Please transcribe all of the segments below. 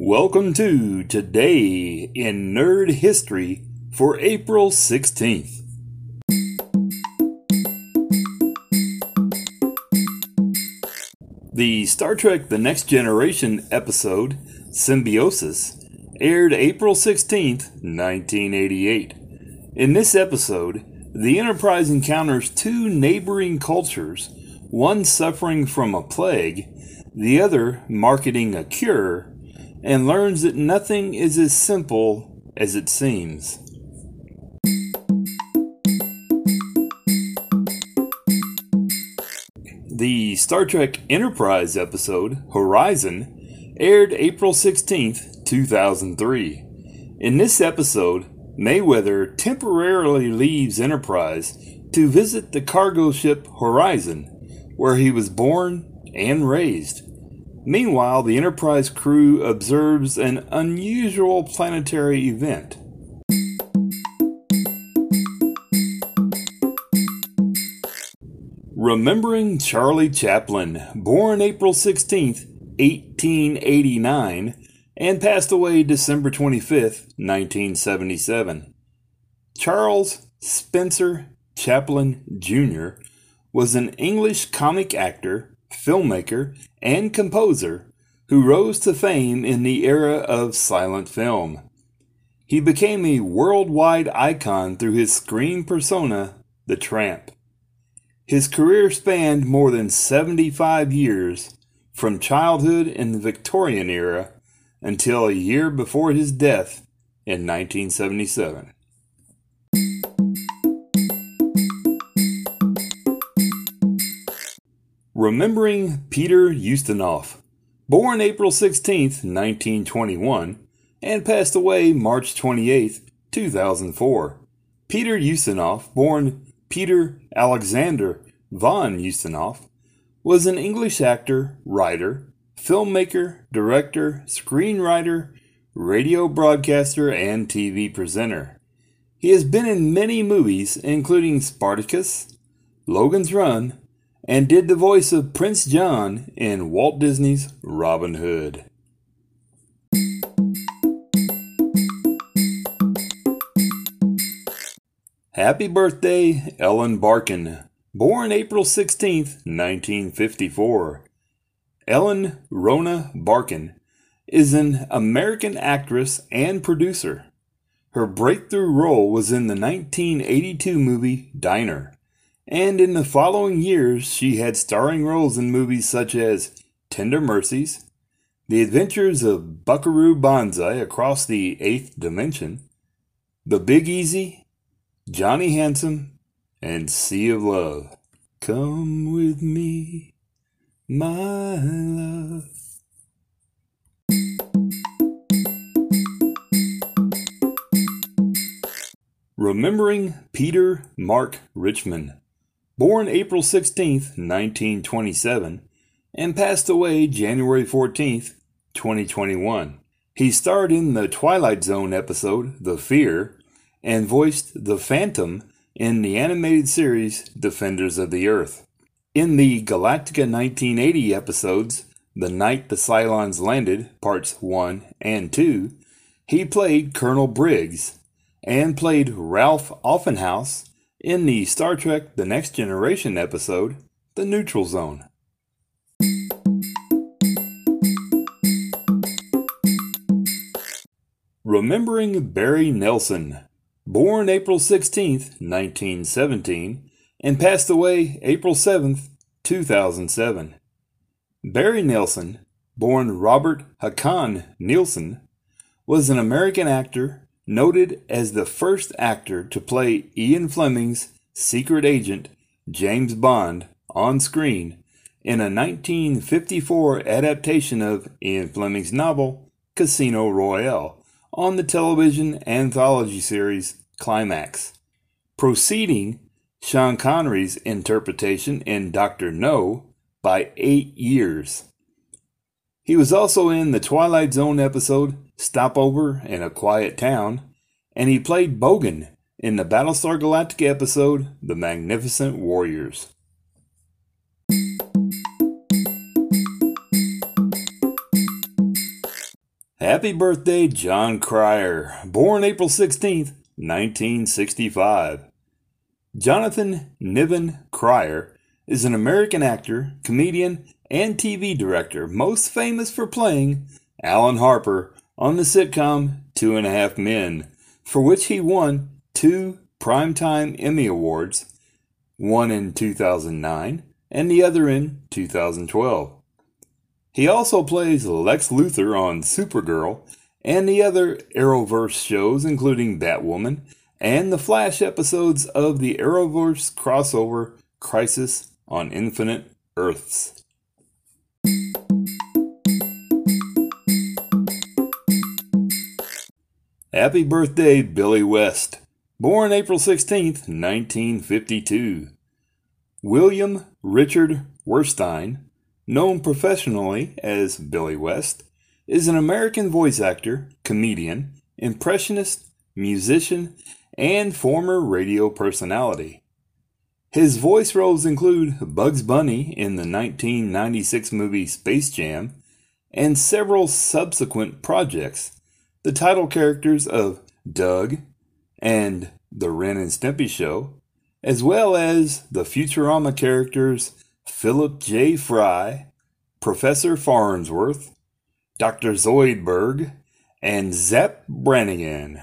Welcome to Today in Nerd History for April 16th. The Star Trek The Next Generation episode, Symbiosis, aired April 16th, 1988. In this episode, the Enterprise encounters two neighboring cultures, one suffering from a plague, the other marketing a cure, and learns that nothing is as simple as it seems. The Star Trek Enterprise episode, Horizon, aired April 16th, 2003. In this episode, Mayweather temporarily leaves Enterprise to visit the cargo ship Horizon, where he was born and raised. Meanwhile, the Enterprise crew observes an unusual planetary event. Remembering Charlie Chaplin, born April 16, 1889, and passed away December 25, 1977. Charles Spencer Chaplin Jr. was an English comic actor, filmmaker, and composer who rose to fame in the era of silent film. He became a worldwide icon through his screen persona, The Tramp. His career spanned more than 75 years, from childhood in the Victorian era until a year before his death in 1977. Remembering Peter Ustinov, born April 16, 1921, and passed away March 28, 2004. Peter Ustinov, born Peter Alexander von Ustinov, was an English actor, writer, filmmaker, director, screenwriter, radio broadcaster, and TV presenter. He has been in many movies, including Spartacus, Logan's Run, and did the voice of Prince John in Walt Disney's Robin Hood. Happy birthday, Ellen Barkin, born April 16, 1954. Ellen Rona Barkin is an American actress and producer. Her breakthrough role was in the 1982 movie Diner, and in the following years she had starring roles in movies such as Tender Mercies, The Adventures of Buckaroo Banzai Across the Eighth Dimension, The Big Easy, Johnny Handsome, and Sea of Love. Come with me my love. Remembering Peter Mark Richman, born April 16, 1927, and passed away January 14, 2021. He starred in the Twilight Zone episode The Fear and voiced the Phantom in the animated series Defenders of the Earth. In the Galactica 1980 episodes, The Night the Cylons Landed, Parts 1 and 2, he played Colonel Briggs and played Ralph Offenhouse in the Star Trek The Next Generation episode, The Neutral Zone. Remembering Barry Nelson, born April 16, 1917, and passed away April 7, 2007. Barry Nelson, born Robert Haakon Nielsen, was an American actor noted as the first actor to play Ian Fleming's secret agent, James Bond, on screen in a 1954 adaptation of Ian Fleming's novel Casino Royale on the television anthology series Climax. Proceeding Sean Connery's interpretation in Dr. No by eight years. He was also in the Twilight Zone episode Stopover in a Quiet Town, and he played Bogan in the Battlestar Galactica episode The Magnificent Warriors. Happy birthday, Jon Cryer, born April 16th, 1965. Jonathan Niven Cryer is an American actor, comedian, and TV director, most famous for playing Alan Harper on the sitcom Two and a Half Men, for which he won two Primetime Emmy Awards, one in 2009 and the other in 2012. He also plays Lex Luthor on Supergirl and the other Arrowverse shows, including Batwoman and the Flash episodes of the Arrowverse crossover Crisis on Infinite Earths. Happy birthday, Billy West. Born April 16, 1952. William Richard Werstine known professionally as Billy West, is an American voice actor, comedian, impressionist, musician, and former radio personality. His voice roles include Bugs Bunny in the 1996 movie Space Jam and several subsequent projects, the title characters of Doug and The Ren and Stimpy Show, as well as the Futurama characters Philip J. Fry, Professor Farnsworth, Dr. Zoidberg, and Zapp Brannigan.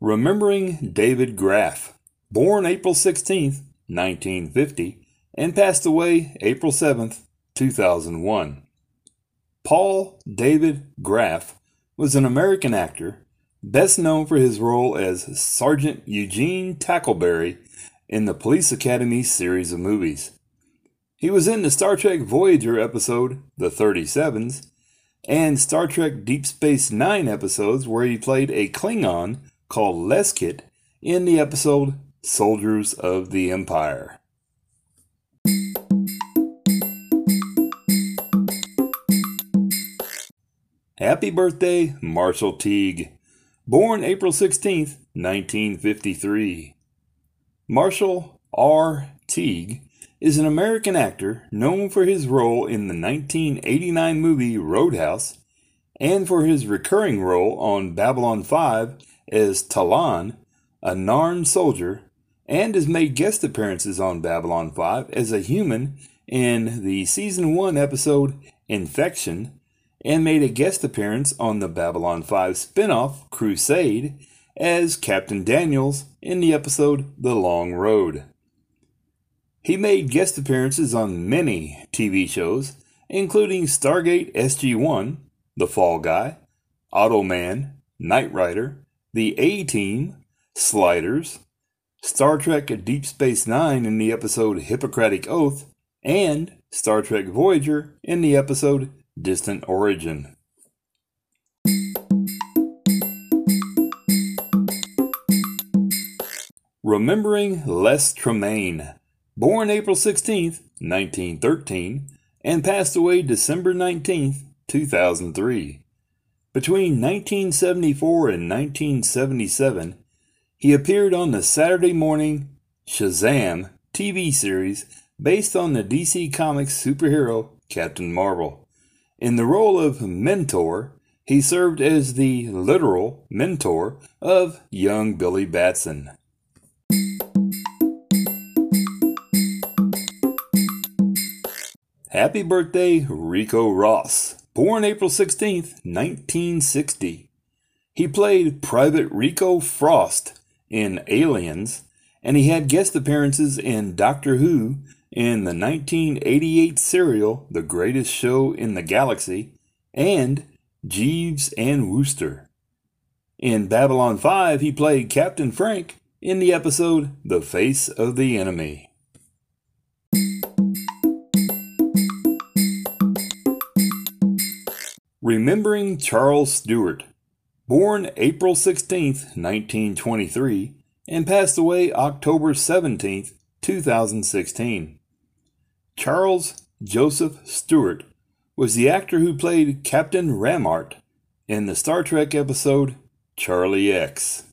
Remembering David Graf, born April 16, 1950, and passed away April 7, 2001. Paul David Graf was an American actor, best known for his role as Sergeant Eugene Tackleberry in the Police Academy series of movies. He was in the Star Trek Voyager episode The 37s and Star Trek Deep Space Nine episodes where he played a Klingon called Leskit in the episode Soldiers of the Empire. Happy birthday, Marshall Teague born April 16, 1953. Marshall R. Teague is an American actor known for his role in the 1989 movie Roadhouse and for his recurring role on Babylon 5 as Ta'Lon, a Narn soldier, and has made guest appearances on Babylon 5 as a human in the season 1 episode Infection and made a guest appearance on the Babylon 5 spin off Crusade as Captain Daniels in the episode The Long Road. He made guest appearances on many TV shows, including Stargate SG 1, The Fall Guy, Auto Man, Knight Rider, The A Team, Sliders, Star Trek Deep Space Nine in the episode Hippocratic Oath, and Star Trek Voyager in the episode distant origin. Remembering Les Tremayne, born April 16, 1913, and passed away December 19, 2003. Between 1974 and 1977, he appeared on the Saturday morning Shazam TV series based on the DC Comics superhero Captain Marvel. In the role of mentor, he served as the literal mentor of young Billy Batson. Happy birthday, Ricco Ross, born April 16, 1960. He played Private Ricco Frost in Aliens, and he had guest appearances in Doctor Who in the 1988 serial The Greatest Show in the Galaxy, and Jeeves and Wooster. In Babylon 5, he played Captain Frank in the episode The Face of the Enemy. Remembering Charles Stewart, born April 16, 1923, and passed away October 17, 2016. Charles Joseph Stewart was the actor who played Captain Ramart in the Star Trek episode Charlie X.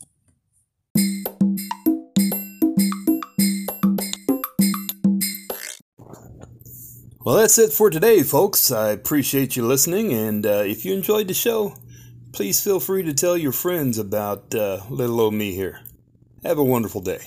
Well, that's it for today, folks. I appreciate you listening, and uh, if you enjoyed the show, please feel free to tell your friends about uh, little old me here. Have a wonderful day.